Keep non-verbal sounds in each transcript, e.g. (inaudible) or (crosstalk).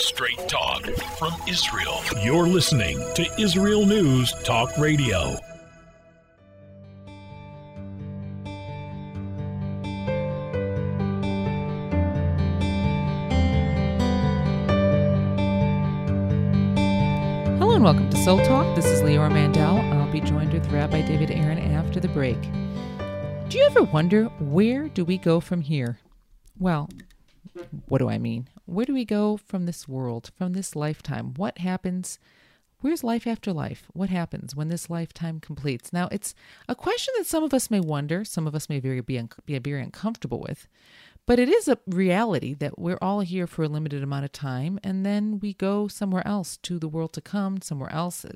Straight talk from Israel. You're listening to Israel News Talk Radio. Hello and welcome to Soul Talk. This is Leora Mandel. I'll be joined with Rabbi David Aaron after the break. Do you ever wonder where do we go from here? Well, what do I mean? Where do we go from this world, from this lifetime? What happens? Where's life after life? What happens when this lifetime completes? Now, it's a question that some of us may wonder, some of us may very be, un- be very uncomfortable with, but it is a reality that we're all here for a limited amount of time, and then we go somewhere else to the world to come, somewhere else.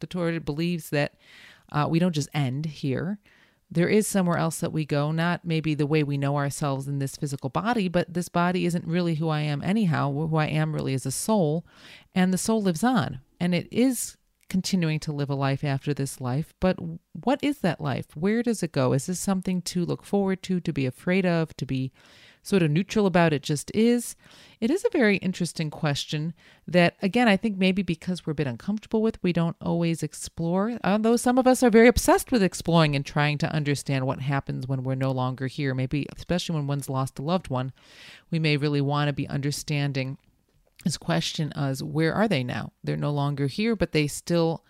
The Torah believes that uh, we don't just end here there is somewhere else that we go, not maybe the way we know ourselves in this physical body, but this body isn't really who I am anyhow. Who I am really is a soul, and the soul lives on, and it is continuing to live a life after this life. But what is that life? Where does it go? Is this something to look forward to, to be afraid of, to be sort of neutral about it just is? It is a very interesting question that, again, I think maybe because we're a bit uncomfortable with, we don't always explore. Although some of us are very obsessed with exploring and trying to understand what happens when we're no longer here. Maybe, especially when one's lost a loved one, we may really want to be understanding this question as where are they now? They're no longer here, but they still,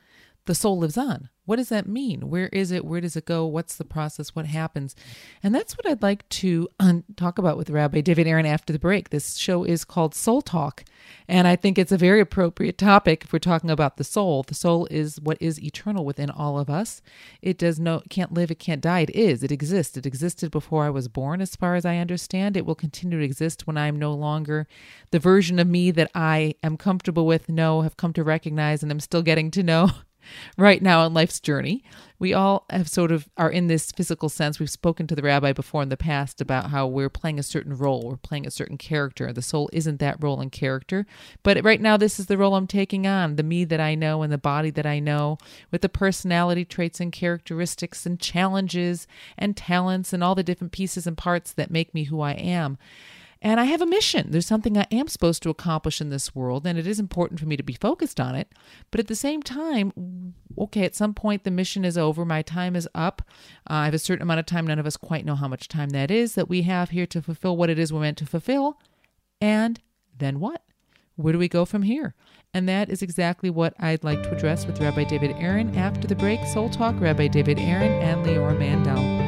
the soul lives on. What does that mean? Where is it? Where does it go? What's the process? What happens? And that's what I'd like to um, talk about with Rabbi David Aaron after the break. This show is called Soul Talk, and I think it's a very appropriate topic if we're talking about the soul. The soul is what is eternal within all of us. It does no can't live, it can't die. It is. It exists. It existed before I was born, as far as I understand. It will continue to exist when I'm no longer the version of me that I am comfortable with, know, have come to recognize, and I'm still getting to know. (laughs) right now in life's journey. We all have sort of are in this physical sense. We've spoken to the rabbi before in the past about how we're playing a certain role, we're playing a certain character. The soul isn't that role and character, but right now this is the role I'm taking on, the me that I know and the body that I know, with the personality traits and characteristics and challenges and talents and all the different pieces and parts that make me who I am. And I have a mission. There's something I am supposed to accomplish in this world, and it is important for me to be focused on it. But at the same time, okay, at some point the mission is over, my time is up. Uh, I have a certain amount of time. None of us quite know how much time that is that we have here to fulfill what it is we're meant to fulfill. And then what? Where do we go from here? And that is exactly what I'd like to address with Rabbi David Aaron after the break. Soul Talk, Rabbi David Aaron and Leora Mandel.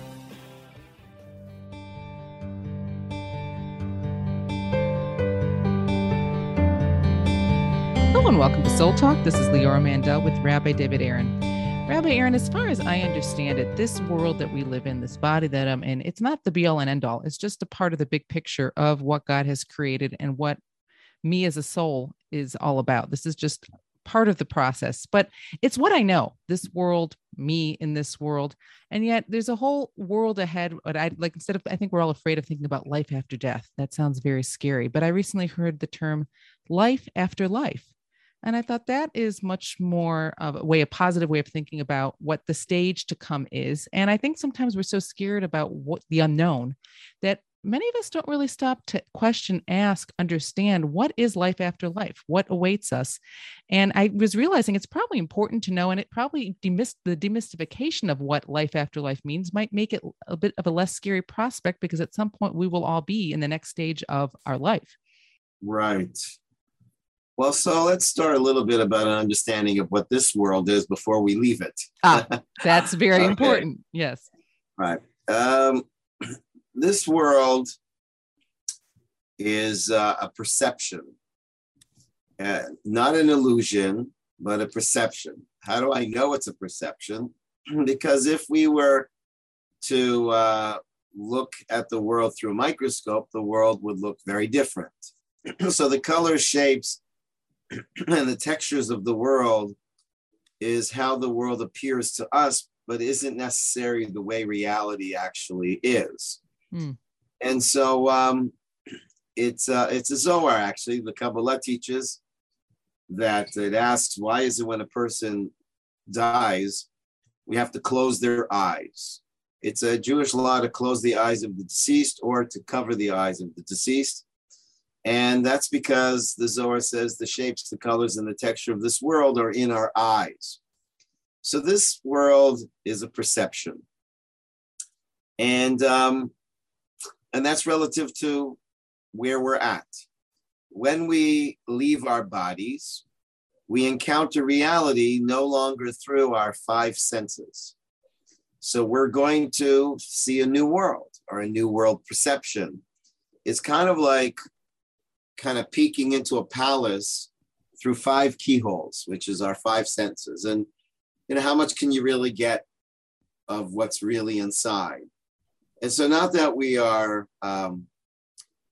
welcome to Soul Talk. This is Leora Mandel with Rabbi David Aaron. Rabbi Aaron, as far as I understand it, this world that we live in, this body that I'm in, it's not the be all and end all. It's just a part of the big picture of what God has created and what me as a soul is all about. This is just part of the process, but it's what I know this world, me in this world. And yet there's a whole world ahead. But I like instead of, I think we're all afraid of thinking about life after death. That sounds very scary. But I recently heard the term life after life. And I thought that is much more of a way, a positive way of thinking about what the stage to come is. And I think sometimes we're so scared about what the unknown that many of us don't really stop to question, ask, understand what is life after life? What awaits us? And I was realizing it's probably important to know, and it probably the demystification of what life after life means might make it a bit of a less scary prospect because at some point we will all be in the next stage of our life. Right. Well, so let's start a little bit about an understanding of what this world is before we leave it. Ah, (laughs) that's very Okay. important. Yes. Right. Um, (clears throat) this world is uh, a perception, uh, not an illusion, but a perception. How do I know it's a perception? (clears throat) because if we were to uh, look at the world through a microscope, the world would look very different. (clears throat) so the colors, shapes, (clears throat) and the textures of the world is how the world appears to us, but isn't necessarily the way reality actually is. Hmm. And so um, (clears throat) it's uh, it's a Zohar actually. The Kabbalah teaches that it asks why is it when a person dies, we have to close their eyes. It's a Jewish law to close the eyes of the deceased or to cover the eyes of the deceased. And that's because the Zohar says the shapes, the colors, and the texture of this world are in our eyes. So this world is a perception. And um, and that's relative to where we're at. When we leave our bodies, we encounter reality no longer through our five senses. So we're going to see a new world or a new world perception. It's kind of like kind of peeking into a palace through five keyholes, which is our five senses. And you know, how much can you really get of what's really inside? And so not that we are um,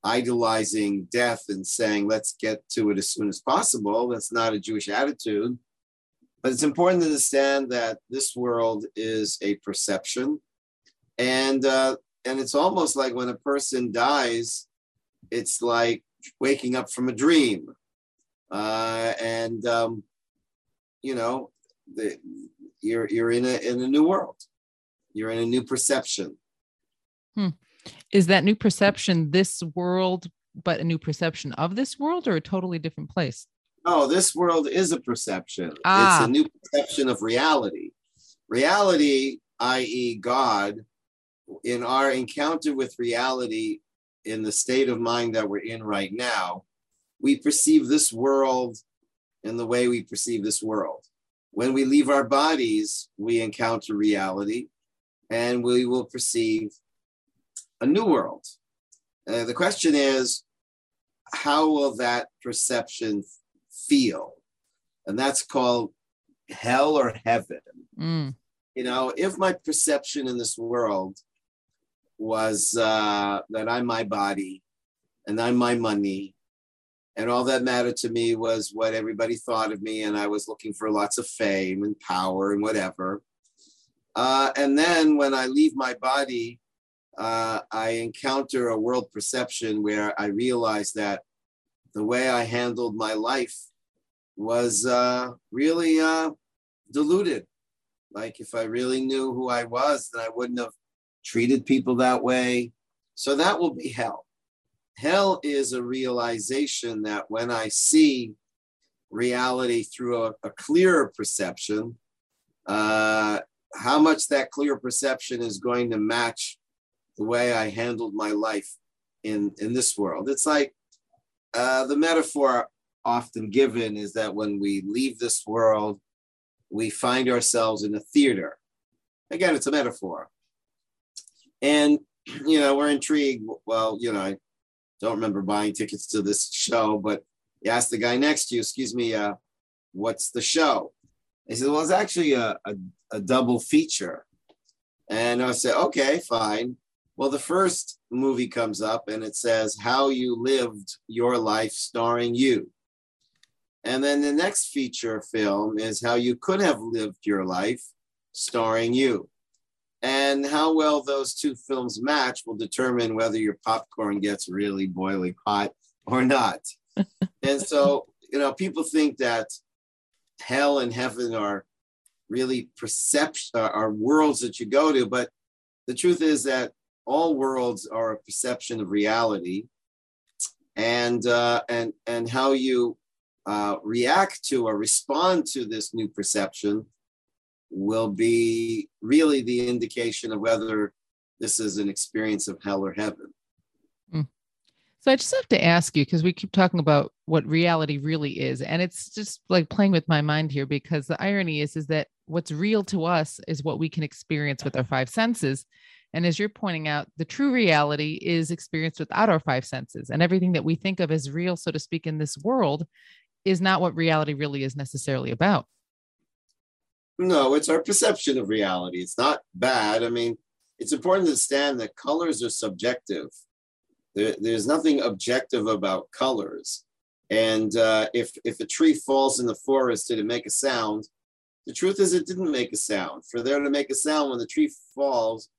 idolizing death and saying, let's get to it as soon as possible. That's not a Jewish attitude. But it's important to understand that this world is a perception. And, uh, and it's almost like when a person dies, it's like waking up from a dream. Uh, and, um, you know, the, you're, you're in, a, in a new world. You're in a new perception. Hmm. Is that new perception this world, but a new perception of this world or a totally different place? Oh, this world is a perception. Ah. It's a new perception of reality. Reality, i.e., God, in our encounter with reality in the state of mind that we're in right now, we perceive this world in the way we perceive this world. When we leave our bodies, we encounter reality and we will perceive a new world. Uh, the question is, how will that perception feel? And that's called hell or heaven. Mm. You know, if my perception in this world was uh, that I'm my body and I'm my money, and all that mattered to me was what everybody thought of me, and I was looking for lots of fame and power and whatever. Uh, and then when I leave my body, uh, I encounter a world perception where I realize that the way I handled my life was uh, really uh, diluted. Like if I really knew who I was, then I wouldn't have treated people that way. So that will be hell. Hell is a realization that when I see reality through a, a clearer perception, uh, how much that clear perception is going to match the way I handled my life in in this world. It's like uh, the metaphor often given is that when we leave this world, we find ourselves in a theater. Again, it's a metaphor, and you know we're intrigued. Well, you know, I don't remember buying tickets to this show, but you ask the guy next to you, "Excuse me, uh, what's the show?" He said, "Well, it's actually a, a, a double feature." And I said, "Okay, fine." Well, the first movie comes up and it says how you lived your life starring you. And then the next feature film is how you could have lived your life starring you. And how well those two films match will determine whether your popcorn gets really boiling hot or not. (laughs) and so, you know, people think that hell and heaven are really perception are worlds that you go to, but the truth is that all worlds are a perception of reality, and uh, and and how you uh, react to or respond to this new perception will be really the indication of whether this is an experience of hell or heaven. Hmm. So I just have to ask you because we keep talking about what reality really is, and it's just like playing with my mind here because the irony is is that what's real to us is what we can experience with our five senses, and as you're pointing out, the true reality is experienced without our five senses. And everything that we think of as real, so to speak, in this world is not what reality really is necessarily about. No, it's our perception of reality. It's not bad. I mean, it's important to understand that colors are subjective. There, there's nothing objective about colors. And uh, if, if a tree falls in the forest, did it make a sound? The truth is, it didn't make a sound. For there to make a sound when the tree falls,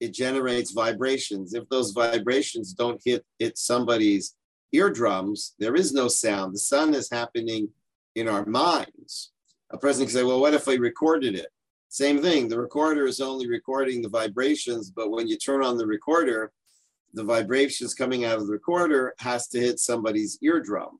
it generates vibrations. If those vibrations don't hit, hit somebody's eardrums, there is no sound. The sound is happening in our minds. A person can say, well, what if I recorded it? Same thing. The recorder is only recording the vibrations, but when you turn on the recorder, the vibrations coming out of the recorder has to hit somebody's eardrum.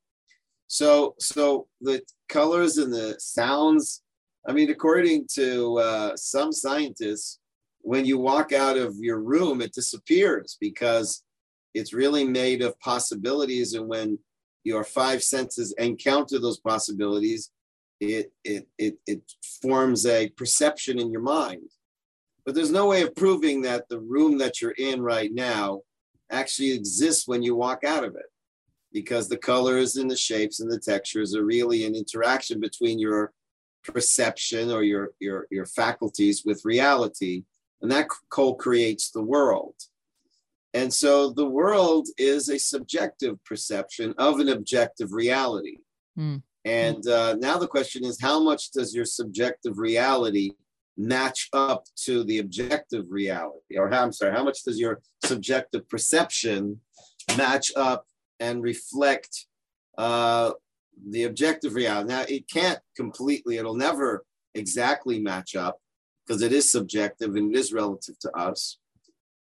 So, so the colors and the sounds. I mean, according to uh, some scientists, when you walk out of your room, it disappears because it's really made of possibilities. And when your five senses encounter those possibilities, it, it, it, it forms a perception in your mind. But there's no way of proving that the room that you're in right now actually exists when you walk out of it because the colors and the shapes and the textures are really an interaction between your perception or your, your, your faculties with reality and that co-creates the world. And so the world is a subjective perception of an objective reality. Mm. And uh, now the question is, how much does your subjective reality match up to the objective reality? Or I'm sorry, how much does your subjective perception match up and reflect uh, the objective reality? Now, it can't completely, it'll never exactly match up because it is subjective and it is relative to us.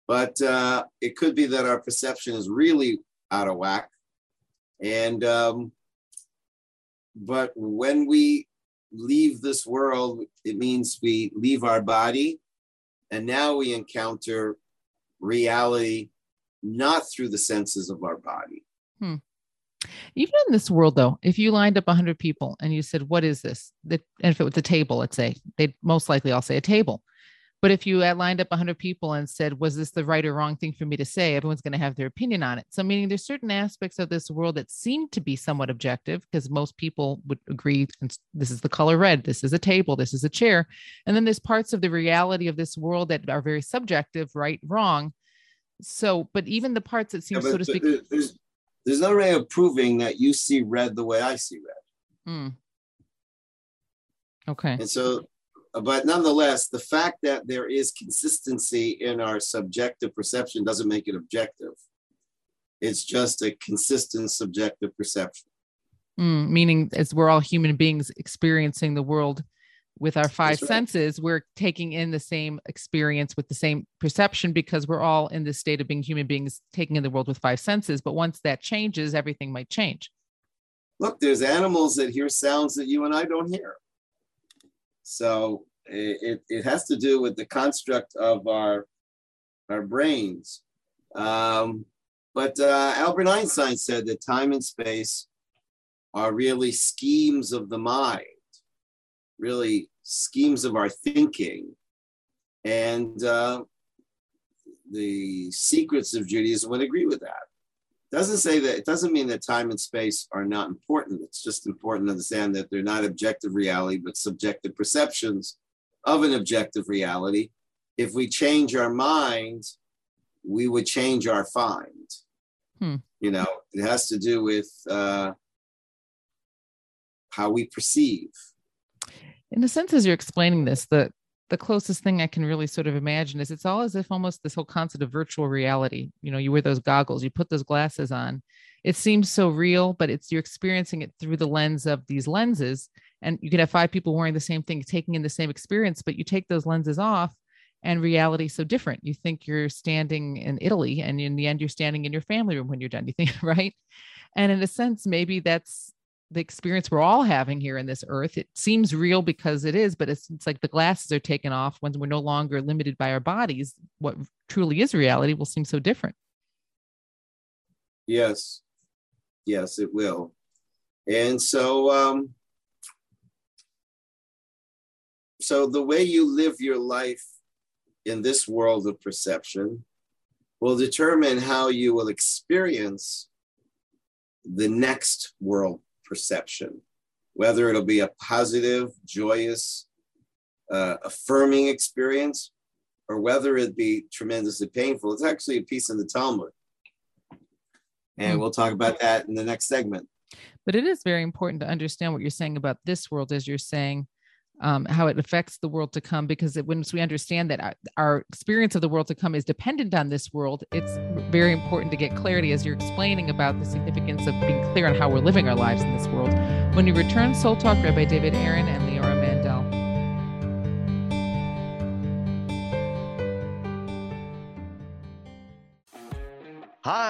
But uh, it could be that our perception is really out of whack. And, um, but when we leave this world, it means we leave our body and now we encounter reality not through the senses of our body. Hmm. Even in this world, though, if you lined up 100 people and you said, What is this? and if it was a table, let's say, they'd most likely all say a table. But if you lined up 100 people and said, Was this the right or wrong thing for me to say? Everyone's going to have their opinion on it. So, meaning there's certain aspects of this world that seem to be somewhat objective because most people would agree this is the color red, this is a table, this is a chair. And then there's parts of the reality of this world that are very subjective, right, wrong. So, but even the parts that seem, yeah, so to speak, there's, there's no way of proving that you see red the way I see red. Mm. Okay. And so, but nonetheless, the fact that there is consistency in our subjective perception doesn't make it objective. It's just a consistent subjective perception. Mm, meaning, as we're all human beings experiencing the world with our five right. senses, we're taking in the same experience with the same perception because we're all in this state of being human beings, taking in the world with five senses. But once that changes, everything might change. Look, there's animals that hear sounds that you and I don't hear. So it, it has to do with the construct of our, our brains. Um, but uh, Albert Einstein said that time and space are really schemes of the mind really schemes of our thinking. And uh, the secrets of Judaism would agree with that. Doesn't say that it doesn't mean that time and space are not important. It's just important to understand that they're not objective reality, but subjective perceptions of an objective reality. If we change our mind, we would change our find. Hmm. You know, it has to do with uh, how we perceive in a sense as you're explaining this the the closest thing i can really sort of imagine is it's all as if almost this whole concept of virtual reality you know you wear those goggles you put those glasses on. It seems so real but it's you're experiencing it through the lens of these lenses and you could have five people wearing the same thing taking in the same experience but you take those lenses off and reality so different. You think you're standing in italy and in the end you're standing in your family room when you're done you think (laughs) right? And in a sense maybe that's the experience we're all having here in this earth it seems real because it is but it's, it's like the glasses are taken off when we're no longer limited by our bodies. What truly is reality will seem so different. Yes. Yes it will. And so um so the way you live your life in this world of perception will determine how you will experience the next world perception, whether it'll be a positive, joyous, uh, affirming experience, or whether it be tremendously painful. It's actually a piece in the Talmud. And mm-hmm. we'll talk about that in the next segment. But it is very important to understand what you're saying about this world as you're saying um, how it affects the world to come because it, once we understand that our, our, experience of the world to come is dependent on this world it's very important to get clarity as you're explaining about the significance of being clear on how we're living our lives in this world. When we return soul talk rabbi david aaron and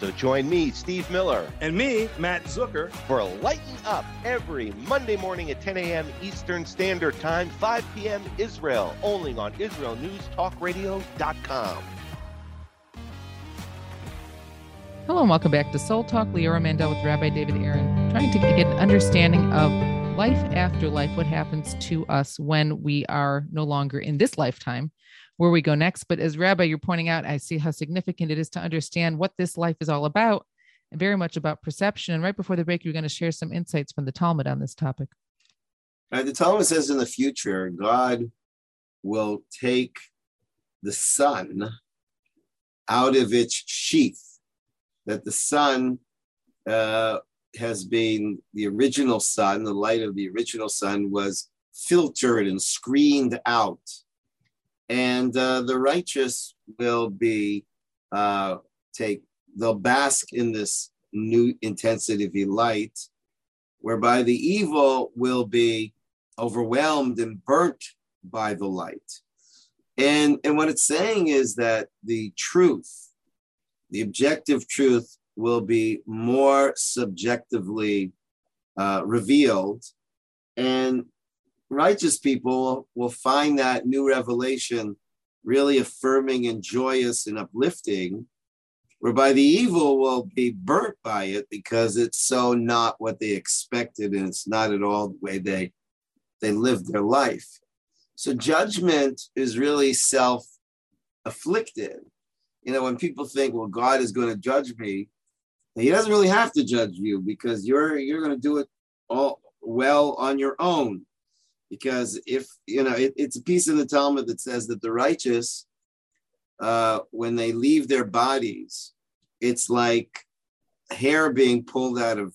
So join me, Steve Miller. And me, Matt Zucker. For a Lighten Up every Monday morning at 10 a.m. Eastern Standard Time, 5 p.m. Israel, only on IsraelNewsTalkRadio.com. Hello and welcome back to Soul Talk. Leora Mandel with Rabbi David Aaron, trying to get an understanding of life after life, what happens to us when we are no longer in this lifetime where we go next. But as Rabbi, you're pointing out, I see how significant it is to understand what this life is all about and very much about perception. And right before the break, you're going to share some insights from the Talmud on this topic. Uh, the Talmud says in the future, God will take the sun out of its sheath, that the sun uh, has been the original sun, the light of the original sun was filtered and screened out and uh, the righteous will be uh, take they'll bask in this new intensity of light, whereby the evil will be overwhelmed and burnt by the light. And, and what it's saying is that the truth, the objective truth, will be more subjectively uh, revealed. And righteous people will find that new revelation really affirming and joyous and uplifting, whereby the evil will be burnt by it because it's so not what they expected and it's not at all the way they they lived their life. So judgment is really self-afflicted. You know, when people think, well, God is going to judge me, he doesn't really have to judge you because you're you're going to do it all well on your own because if you know it, it's a piece in the talmud that says that the righteous uh, when they leave their bodies it's like hair being pulled out of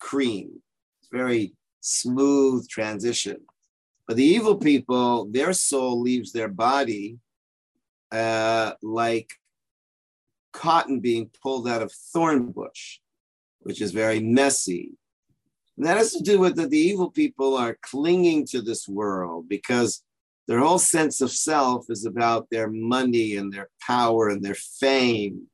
cream. It's very smooth transition. But the evil people their soul leaves their body uh, like cotton being pulled out of thorn bush which is very messy and that has to do with that the evil people are clinging to this world because their whole sense of self is about their money and their power and their fame.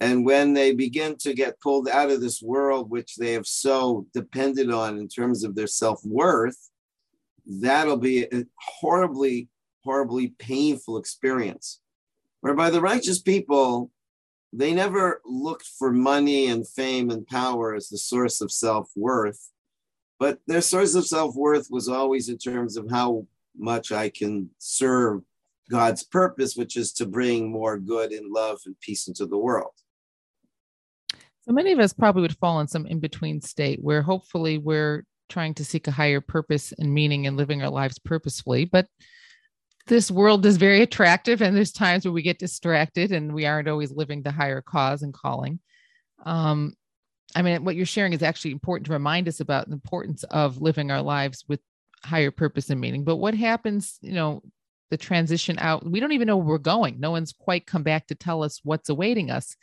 And when they begin to get pulled out of this world, which they have so depended on in terms of their self worth, that'll be a horribly, horribly painful experience. Whereby the righteous people they never looked for money and fame and power as the source of self worth, but their source of self worth was always in terms of how much I can serve God's purpose, which is to bring more good and love and peace into the world. So many of us probably would fall in some in between state where hopefully we're trying to seek a higher purpose and meaning and living our lives purposefully, but this world is very attractive and there's times where we get distracted and we aren't always living the higher cause and calling. Um, i mean what you're sharing is actually important to remind us about the importance of living our lives with higher purpose and meaning. But what happens you know the transition out we don't even know where we're going. No one's quite come back to tell us what's awaiting us.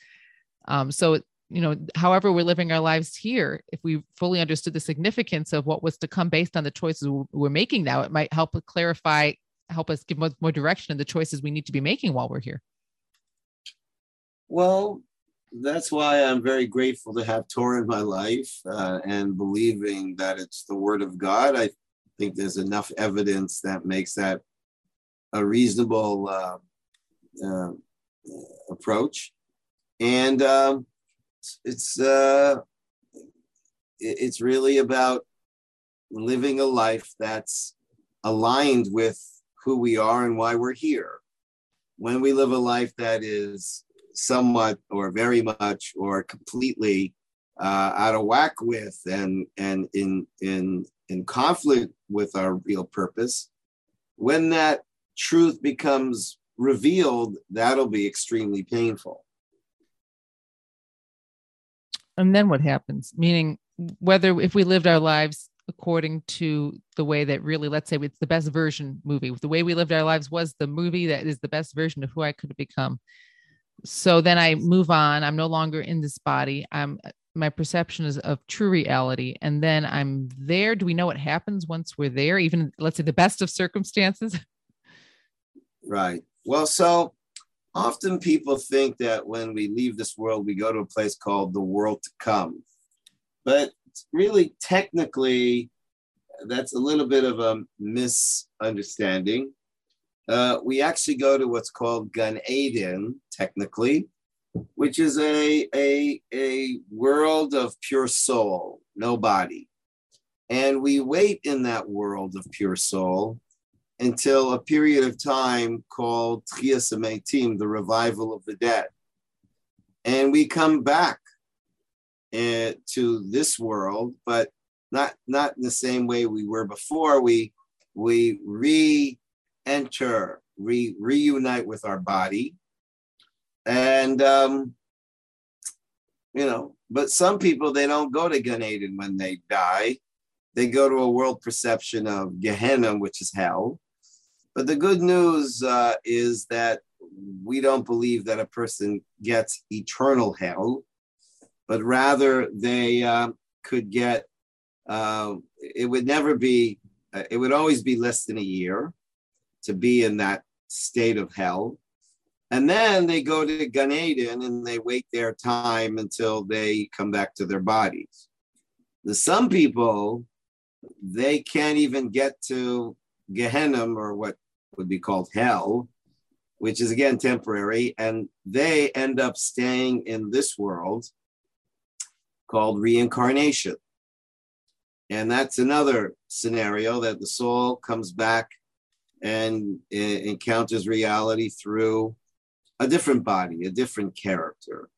Um, so you know however we're living our lives here if we fully understood the significance of what was to come based on the choices we're making now it might help clarify help us give more, direction in the choices we need to be making while we're here? Well, that's why I'm very grateful to have Torah in my life uh, and believing that it's the Word of God. I think there's enough evidence that makes that a reasonable uh, uh, approach. And um, it's uh, it's really about living a life that's aligned with who we are and why we're here. When we live a life that is somewhat or very much or completely uh, out of whack with and and in in in conflict with our real purpose, when that truth becomes revealed, that'll be extremely painful. And then what happens? Meaning, whether if we lived our lives according to the way that really, let's say it's the best version movie, the way we lived our lives was the movie that is the best version of who I could have become. So then I move on. I'm no longer in this body. I'm my perception is of true reality. And then i'm there. Do we know what happens once we're there? Even let's say the best of circumstances? (laughs) Right. Well so often people think that when we leave this world we go to a place called the world to come. But really technically that's a little bit of a misunderstanding uh, we actually go to what's called gan eden technically which is a, a, a world of pure soul, no body. And we wait in that world of pure soul until a period of time called Tchias Metim, the revival of the dead. And we come back to this world, but not, not in the same way we were before. We, we re-enter, re- reunite with our body, and um, you know, but some people they don't go to Gan Eden when they die. They go to a world perception of Gehenna, which is hell. But the good news uh, is that we don't believe that a person gets eternal hell, but rather they uh, could get. Uh, it would never be. Uh, it would always be less than a year to be in that state of hell and then they go to Gan Eden and they wait their time until they come back to their bodies. The some people, they can't even get to Gehenna or what would be called hell, which is again temporary, and they end up staying in this world called reincarnation. And that's another scenario that the soul comes back and uh, encounters reality through a different body, a different character.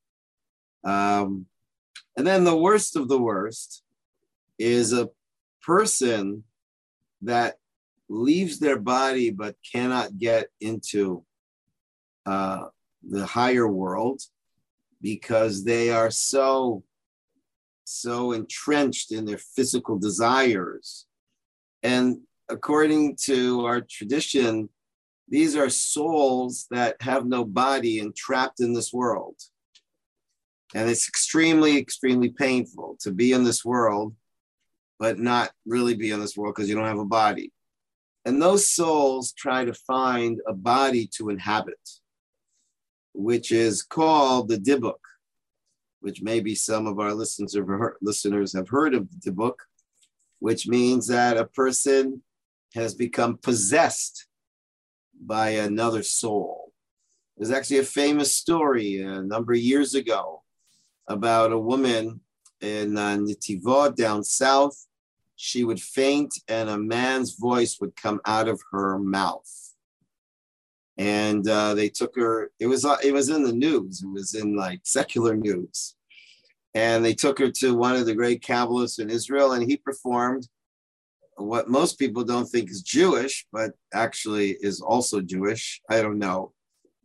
Um, and then the worst of the worst is a person that leaves their body but cannot get into uh, the higher world because they are so so entrenched in their physical desires and according to our tradition these are souls that have no body and trapped in this world. And it's extremely, extremely painful to be in this world, but not really be in this world because you don't have a body. And those souls try to find a body to inhabit, which is called the Dybbuk, which maybe some of our listeners have heard, listeners have heard of the book, which means that a person has become possessed by another soul. There's actually a famous story a number of years ago about a woman in uh, Netivot down south. She would faint and a man's voice would come out of her mouth. And uh, they took her. It was uh, it was in the news. It was in like secular news, and they took her to one of the great Kabbalists in Israel, and he performed what most people don't think is Jewish, but actually is also Jewish. I don't know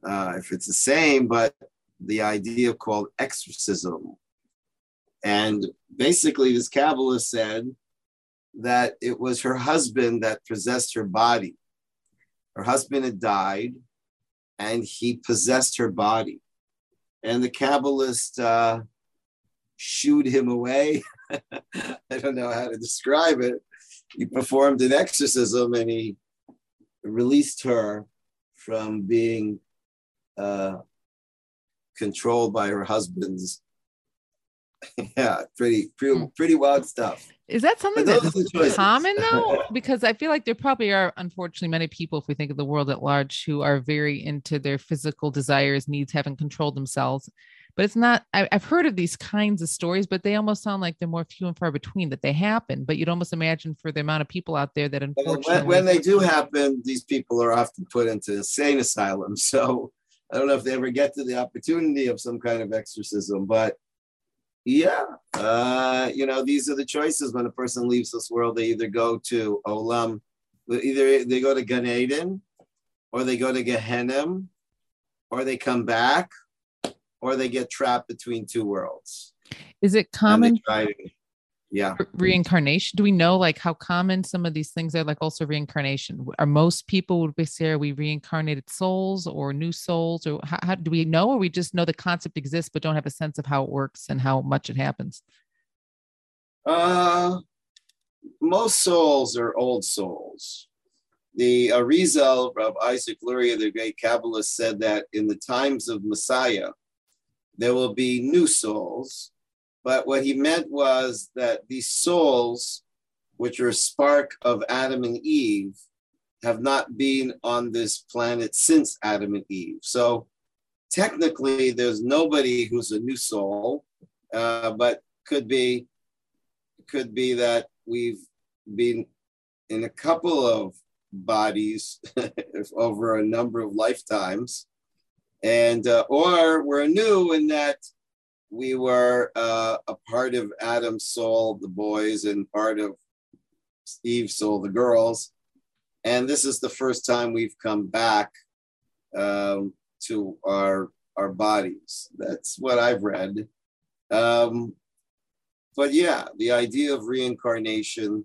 uh, if it's the same, but the idea called exorcism. And basically, this Kabbalist said that it was her husband that possessed her body. Her husband had died, and he possessed her body. And the Kabbalist uh, shooed him away. (laughs) I don't know how to describe it, he performed an exorcism and he released her from being uh, controlled by her husband's (laughs) yeah, pretty pretty pretty wild stuff. Is that something that's common though? (laughs) because I feel like there probably are, unfortunately, many people, if we think of the world at large, who are very into their physical desires, needs, haven't controlled themselves. But it's not, I, have heard of these kinds of stories, but they almost sound like they're more few and far between that they happen. But you'd almost imagine for the amount of people out there that unfortunately. When, when they do happen, these people are often put into insane asylums. (laughs) So I don't know if they ever get to the opportunity of some kind of exorcism, but yeah, uh, you know, these are the choices when a person leaves this world. They either go to Olam, either they go to Gan Eden, or they go to Gehenna, or they come back, or they get trapped between two worlds. Is it common? Yeah. reincarnation? Do we know like how common some of these things are like also reincarnation? Are most people would we say are we reincarnated souls or new souls? Or how, how, do we know or we just know the concept exists but don't have a sense of how it works and how much it happens? Uh most souls are old souls. The Arizal of Isaac Luria, the great Kabbalist, said that in the times of Messiah, there will be new souls but what he meant was that these souls, which are a spark of Adam and Eve, have not been on this planet since Adam and Eve. So technically, there's nobody who's a new soul, uh, but could be could be that we've been in a couple of bodies (laughs) over a number of lifetimes, and uh, or we're new in that we were uh, a part of Adam's soul, the boys, and part of Eve's soul, the girls. And this is the first time we've come back um, to our our bodies. That's what I've read. Um, but yeah, the idea of reincarnation.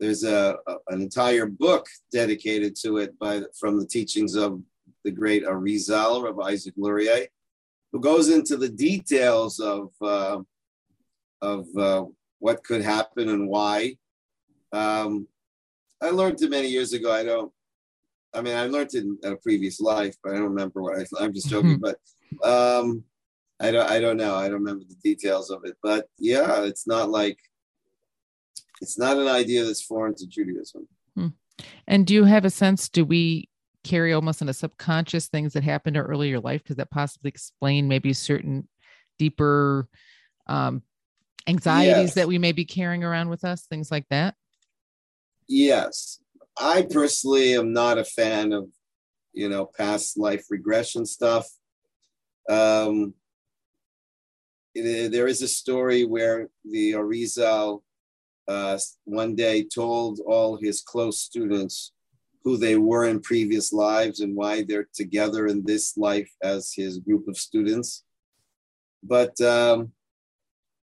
There's a, a, an entire book dedicated to it by from the teachings of the great Arizal of Isaac Luria who goes into the details of uh, of uh, what could happen and why. Um, I learned it many years ago. I don't. I mean, I learned it in a previous life, but I don't remember what I. I'm just joking, (laughs) but um, I don't. I don't know. I don't remember the details of it. But yeah, it's not like it's not an idea that's foreign to Judaism. Hmm. And do you have a sense? Do we carry almost in a subconscious things that happened in earlier life? Could that possibly explain maybe certain deeper um, anxieties yes. that we may be carrying around with us, things like that? Yes. I personally am not a fan of, you know, past life regression stuff. Um, there is a story where the Arizal uh, one day told all his close students who they were in previous lives and why they're together in this life as his group of students. But um,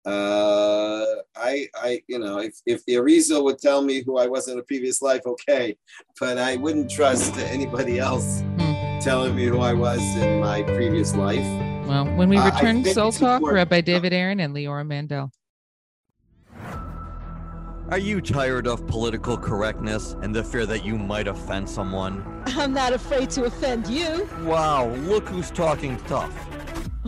uh, I, I, you know, if, if the Arizal would tell me who I was in a previous life, okay, but I wouldn't trust anybody else hmm. telling me who I was in my previous life. Well, when we return uh, Soul Talk, Rabbi David Aaron and Leora Mandel. Are you tired of political correctness and the fear that you might offend someone? I'm not afraid to offend you. Wow, look who's talking tough.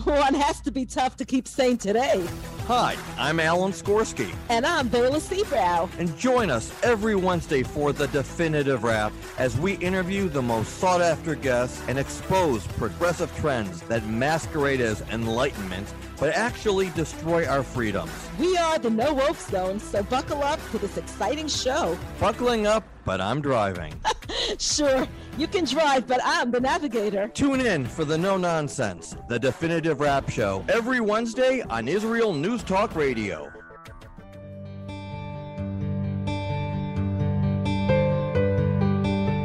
One has to be tough to keep sane today. Hi, I'm Alan Skorsky. And I'm Bela Seabrow. And join us every Wednesday for The Definitive Wrap as we interview the most sought after guests and expose progressive trends that masquerade as enlightenment but actually destroy our freedoms. We are the No Woke Zone, so buckle up to this exciting show. Buckling up, but I'm driving. (laughs) sure, you can drive, but I'm the navigator. Tune in for the No Nonsense, the definitive rap show, every Wednesday on Israel News Talk Radio.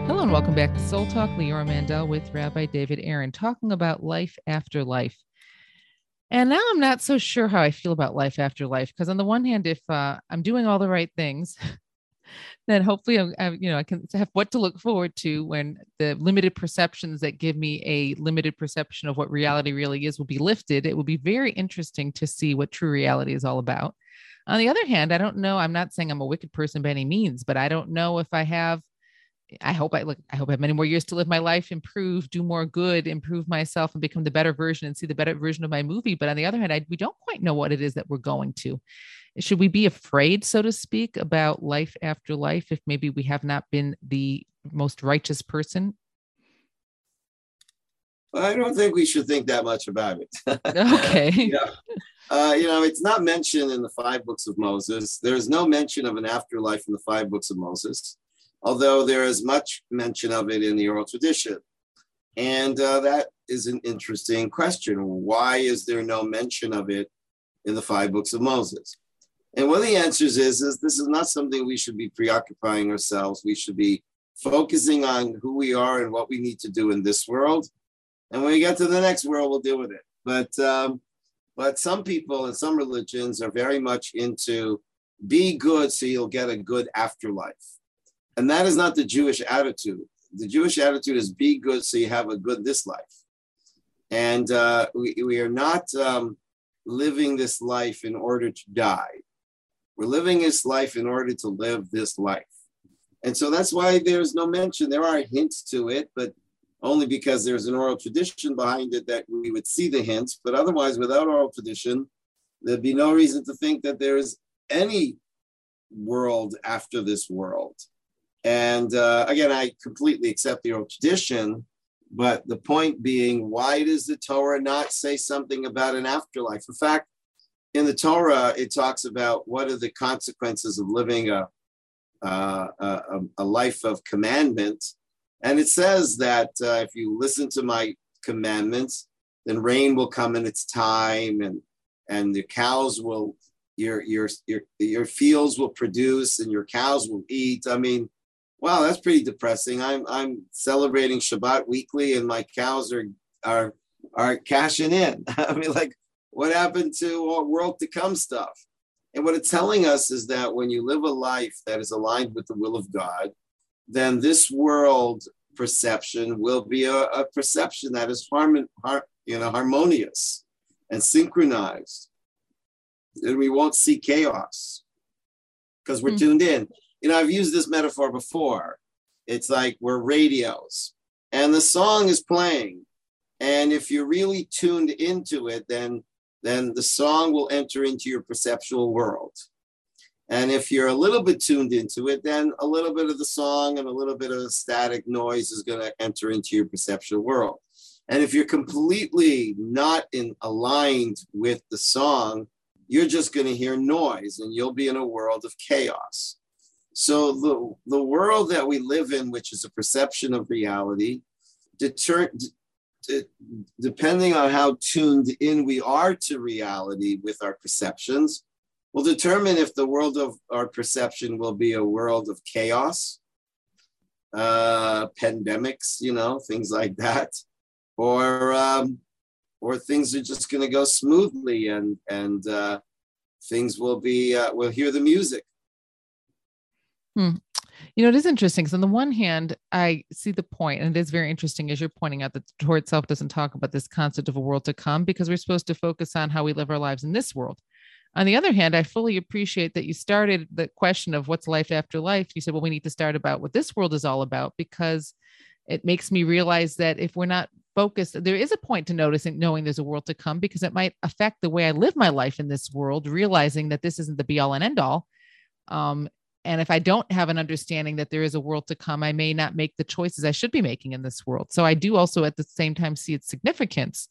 Hello and welcome back to Soul Talk. Leora Mandel with Rabbi David Aaron talking about life after life. And now I'm not so sure how I feel about life after life because on the one hand, if uh, I'm doing all the right things, (laughs) then hopefully I'm, I, you know I can have what to look forward to when the limited perceptions that give me a limited perception of what reality really is will be lifted. It will be very interesting to see what true reality is all about. On the other hand, I don't know. I'm not saying I'm a wicked person by any means, but I don't know if I have I hope I look, I hope I have many more years to live my life, improve, do more good, improve myself, and become the better version and see the better version of my movie. But on the other hand, I, we don't quite know what it is that we're going to. Should we be afraid, so to speak, about life after life if maybe we have not been the most righteous person? I don't think we should think that much about it. (laughs) okay. yeah. Uh, you know, it's not mentioned in the five books of Moses. There's no mention of an afterlife in the five books of Moses, although there is much mention of it in the oral tradition. And uh, that is an interesting question. Why is there no mention of it in the five books of Moses? And one of the answers is, is this is not something we should be preoccupying ourselves. We should be focusing on who we are and what we need to do in this world. And when we get to the next world, we'll deal with it. But um, but some people and some religions are very much into be good so you'll get a good afterlife. And that is not the Jewish attitude. The Jewish attitude is be good so you have a good this life. And uh, we, we are not um, living this life in order to die. We're living this life in order to live this life. And so that's why there's no mention. There are hints to it, but only because there's an oral tradition behind it that we would see the hints. But otherwise, without oral tradition, there'd be no reason to think that there's any world after this world. And uh, again, I completely accept the oral tradition. But the point being, why does the Torah not say something about an afterlife? In fact, in the Torah, it talks about what are the consequences of living a, uh, a, a life of commandment and it says that uh, if you listen to my commandments, then rain will come in its time, and and the cows will your your your your fields will produce, and your cows will eat. I mean, wow, that's pretty depressing. I'm I'm celebrating Shabbat weekly, and my cows are are are cashing in. (laughs) I mean, like, what happened to all world to come stuff? And what it's telling us is that when you live a life that is aligned with the will of God, then this world perception will be a, a perception that is harmon, har, you know, harmonious and synchronized. And we won't see chaos because we're mm-hmm. tuned in. You know, I've used this metaphor before. It's like we're radios and the song is playing. And if you're really tuned into it, then then the song will enter into your perceptual world. And if you're a little bit tuned into it, then a little bit of the song and a little bit of the static noise is going to enter into your perceptual world. And if you're completely not in aligned with the song, you're just going to hear noise and you'll be in a world of chaos. So the, the world that we live in, which is a perception of reality, deter, depending on how tuned in we are to reality with our perceptions, will determine if the world of our perception will be a world of chaos, uh, pandemics, you know, things like that, or um, or things are just going to go smoothly and and uh, things will be uh, we'll hear the music. Hmm. You know, it is interesting because on the one hand, I see the point, and it is very interesting as you're pointing out that the Torah itself doesn't talk about this concept of a world to come because we're supposed to focus on how we live our lives in this world. On the other hand, I fully appreciate that you started the question of what's life after life. You said, well, we need to start about what this world is all about because it makes me realize that if we're not focused, there is a point to noticing, knowing there's a world to come because it might affect the way I live my life in this world, realizing that this isn't the be all and end all. Um, and if I don't have an understanding that there is a world to come, I may not make the choices I should be making in this world. So I do also at the same time see its significance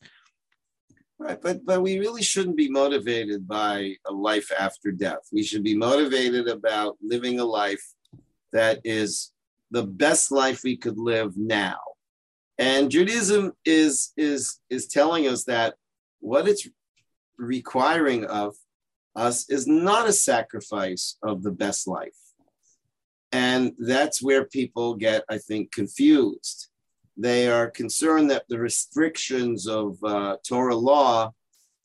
Right, but but we really shouldn't be motivated by a life after death. We should be motivated about living a life that is the best life we could live now. And Judaism is is is telling us that what it's requiring of us is not a sacrifice of the best life. And that's where people get, I think, confused they are concerned that the restrictions of uh, Torah law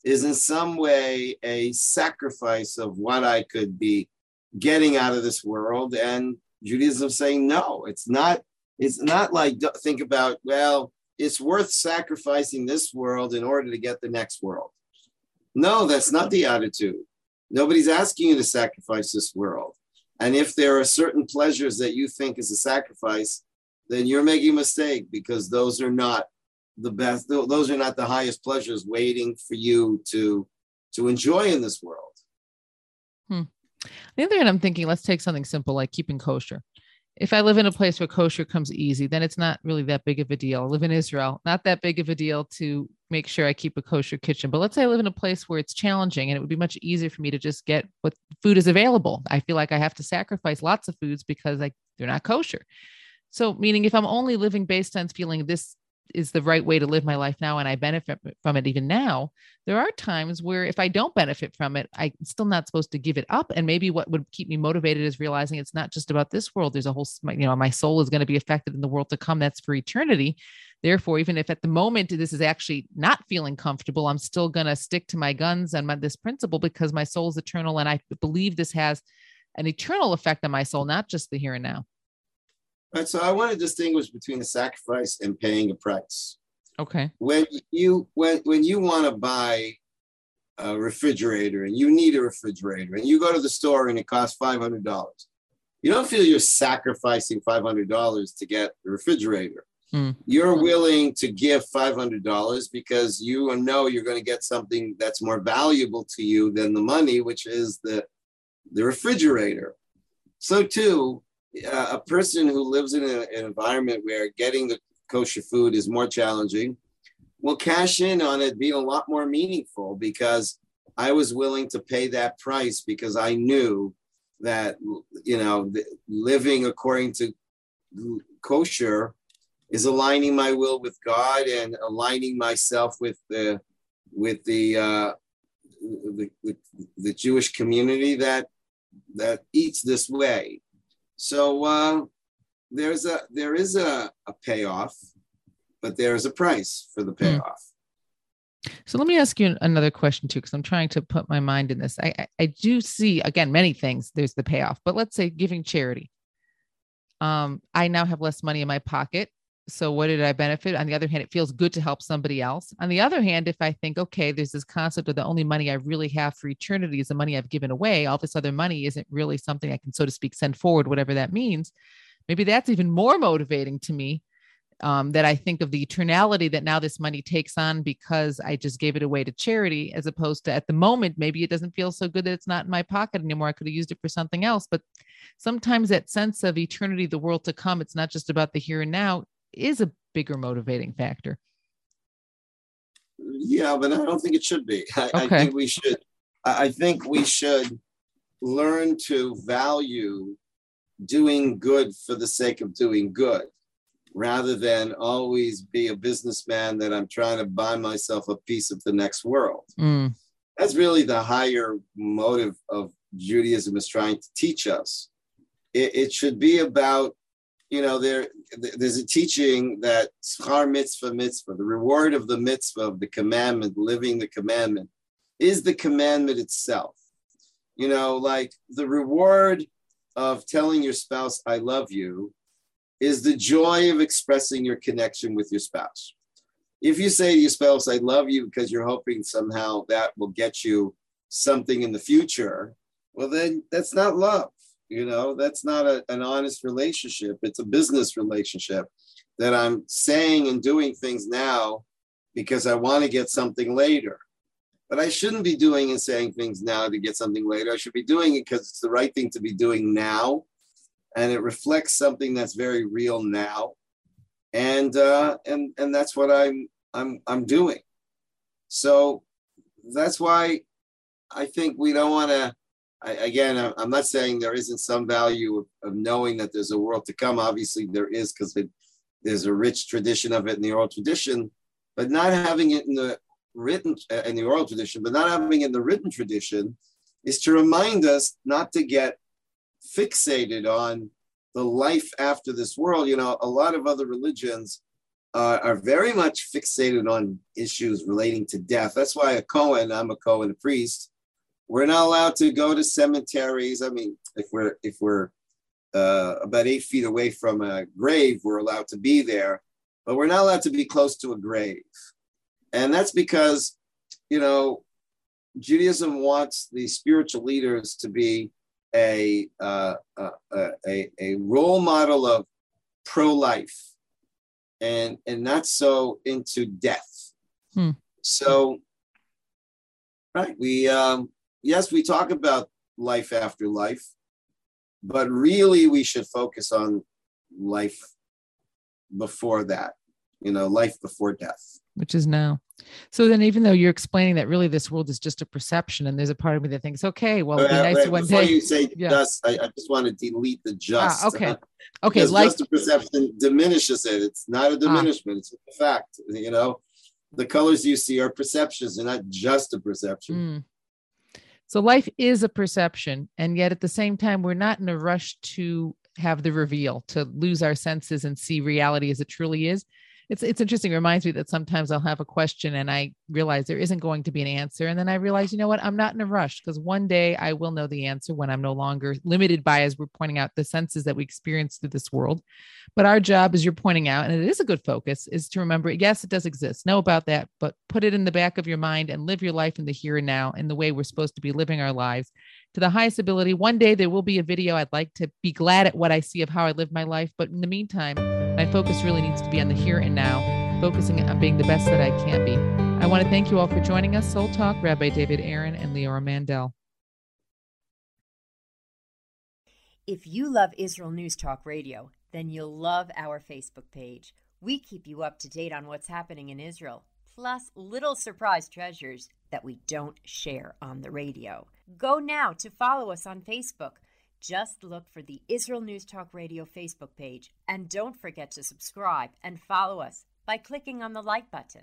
is in some way a sacrifice of what I could be getting out of this world. And Judaism saying, no, it's not. It's not like think about, well, it's worth sacrificing this world in order to get the next world. No, that's not the attitude. Nobody's asking you to sacrifice this world. And if there are certain pleasures that you think is a sacrifice, then you're making a mistake because those are not the best, those are not the highest pleasures waiting for you to, to enjoy in this world. Hmm. the other hand, I'm thinking, let's take something simple like keeping kosher if I live in a place where kosher comes easy, then it's not really that big of a deal. I live in Israel, not that big of a deal to make sure I keep a kosher kitchen. But let's say I live in a place where it's challenging and it would be much easier for me to just get what food is available. I feel like I have to sacrifice lots of foods because like they're not kosher. So meaning if I'm only living based on feeling this is the right way to live my life now and I benefit from it even now, there are times where if I don't benefit from it, I'm still not supposed to give it up. And maybe what would keep me motivated is realizing it's not just about this world. There's a whole, you know, my soul is going to be affected in the world to come. That's for eternity. Therefore, even if at the moment this is actually not feeling comfortable, I'm still going to stick to my guns and my, this principle because my soul is eternal. And I believe this has an eternal effect on my soul, not just the here and now. Right. So I want to distinguish between a sacrifice and paying a price. Okay. When you when when you want to buy a refrigerator and you need a refrigerator and you go to the store and it costs five hundred dollars, you don't feel you're sacrificing five hundred dollars to get the refrigerator. Mm. You're willing to give five hundred dollars because you know you're going to get something that's more valuable to you than the money, which is the the refrigerator. So too, uh, a person who lives in a, an environment where getting the kosher food is more challenging will cash in on it being a lot more meaningful because I was willing to pay that price because I knew that you know living according to kosher is aligning my will with God and aligning myself with the with the uh, the, the, the Jewish community that that eats this way. So uh, there's a there is a, a payoff, but there is a price for the hmm. payoff. So let me ask you another question too, because I'm trying to put my mind in this. I, I, I do see again many things. There's the payoff, but let's say giving charity. Um, I now have less money in my pocket. So what did I benefit? On the other hand, it feels good to help somebody else. On the other hand, if I think, okay, there's this concept of the only money I really have for eternity is the money I've given away, all this other money isn't really something I can, so to speak, send forward, whatever that means. Maybe that's even more motivating to me um, that I think of the eternality that now this money takes on because I just gave it away to charity, as opposed to at the moment, maybe it doesn't feel so good that it's not in my pocket anymore. I could have used it for something else. But sometimes that sense of eternity, the world to come, it's not just about the here and now, is a bigger motivating factor. Yeah, but I don't think it should be. I, okay. I think we should. I think we should learn to value doing good for the sake of doing good rather than always be a businessman that I'm trying to buy myself a piece of the next world. Mm. That's really the higher motive of Judaism is trying to teach us. It, it should be about you know, there there's a teaching that schar mitzvah mitzvah, the reward of the mitzvah of the commandment, living the commandment, is the commandment itself. You know, like the reward of telling your spouse "I love you" is the joy of expressing your connection with your spouse. If you say to your spouse "I love you" because you're hoping somehow that will get you something in the future, well, then that's not love you know, that's not a, an honest relationship. It's a business relationship that I'm saying and doing things now because I want to get something later. But I shouldn't be doing and saying things now to get something later. I should be doing it because it's the right thing to be doing now. And it reflects something that's very real now. And uh, and and that's what I'm I'm I'm doing. So that's why I think we don't want to I, again, I'm not saying there isn't some value of, of, knowing that there's a world to come. Obviously, there is because there's a rich tradition of it in the oral tradition, but not having it in the written uh, in the oral tradition, but not having it in the written tradition, is to remind us not to get fixated on the life after this world. You know, a lot of other religions uh, are very much fixated on issues relating to death. That's why a Cohen, I'm a Cohen, a priest we're not allowed to go to cemeteries. I mean, if we're if we're uh, about eight feet away from a grave, we're allowed to be there, but we're not allowed to be close to a grave, and that's because, you know, Judaism wants the spiritual leaders to be a, uh, uh, a, a role model of pro-life and, and not so into death. Hmm. So, right, we, um, yes, we talk about life after life, but really we should focus on life before that, you know, life before death. Which is now. So then, even though you're explaining that really this world is just a perception, and there's a part of me that thinks, okay, well, it'd be nice one before day. you say (laughs) yeah. just, I, I, just want to delete the just. Ah, okay, (laughs) okay. Like just a perception diminishes it. It's not a ah. diminishment; ah. it's a fact. You know, the colors you see are perceptions; they're not just a perception. Mm. So life is a perception, and yet at the same time, we're not in a rush to have the reveal, to lose our senses and see reality as it truly is it's it's interesting. It reminds me that sometimes I'll have a question and I realize there isn't going to be an answer, and then I realize, you know what, I'm not in a rush because one day I will know the answer when I'm no longer limited by, as we're pointing out, the senses that we experience through this world. But our job, as you're pointing out, and it is a good focus, is to remember, yes, it does exist. Know about that, but put it in the back of your mind and live your life in the here and now in the way we're supposed to be living our lives to the highest ability. One day there will be a video. I'd like to be glad at what I see of how I live my life. But in the meantime, my focus really needs to be on the here and now, focusing on being the best that I can be. I want to thank you all for joining us. Soul Talk, Rabbi David Aaron and Leora Mandel. If you love Israel News Talk Radio, then you'll love our Facebook page. We keep you up to date on what's happening in Israel, plus little surprise treasures that we don't share on the radio. Go now to follow us on Facebook. Just look for the Israel News Talk Radio Facebook page and don't forget to subscribe and follow us by clicking on the like button.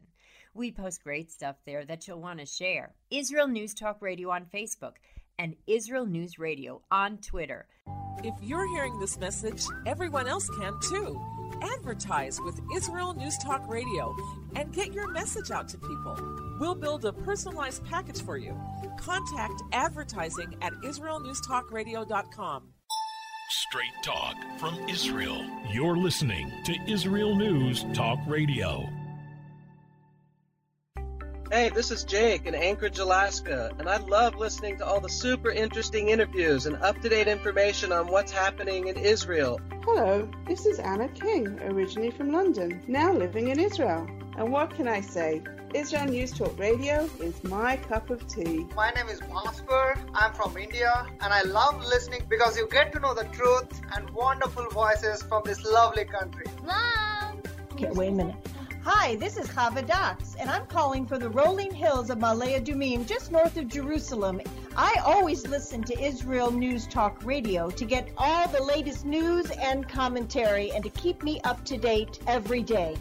We post great stuff there that you'll want to share. Israel News Talk Radio on Facebook and Israel News Radio on Twitter. If you're hearing this message, everyone else can too. Advertise with Israel News Talk Radio and get your message out to people. We'll build a personalized package for you. Contact advertising at israelnewstalkradio.com. Straight talk from Israel. You're listening to Israel News Talk Radio. Hey, this is Jake in Anchorage, Alaska, and I love listening to all the super interesting interviews and up to date information on what's happening in Israel. Hello, this is Anna King, originally from London, now living in Israel. And what can I say? Israel News Talk Radio is my cup of tea. My name is Bhaskar. I'm from India, and I love listening because you get to know the truth and wonderful voices from this lovely country. Mom! Okay, wait a minute. Hi, this is Chava Dax, and I'm calling from the rolling hills of Ma'ale Adumim, just north of Jerusalem. I always listen to Israel News Talk Radio to get all the latest news and commentary and to keep me up to date every day.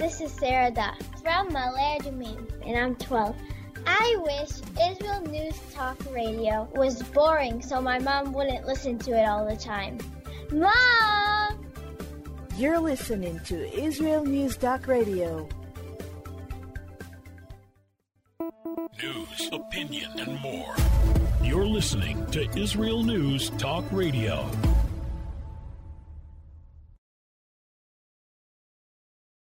This is Sarah Dax from Ma'ale Adumim, and I'm 12. I wish Israel News Talk Radio was boring so my mom wouldn't listen to it all the time. Mom! You're listening to Israel News Talk Radio. News, opinion, and more. You're listening to Israel News Talk Radio.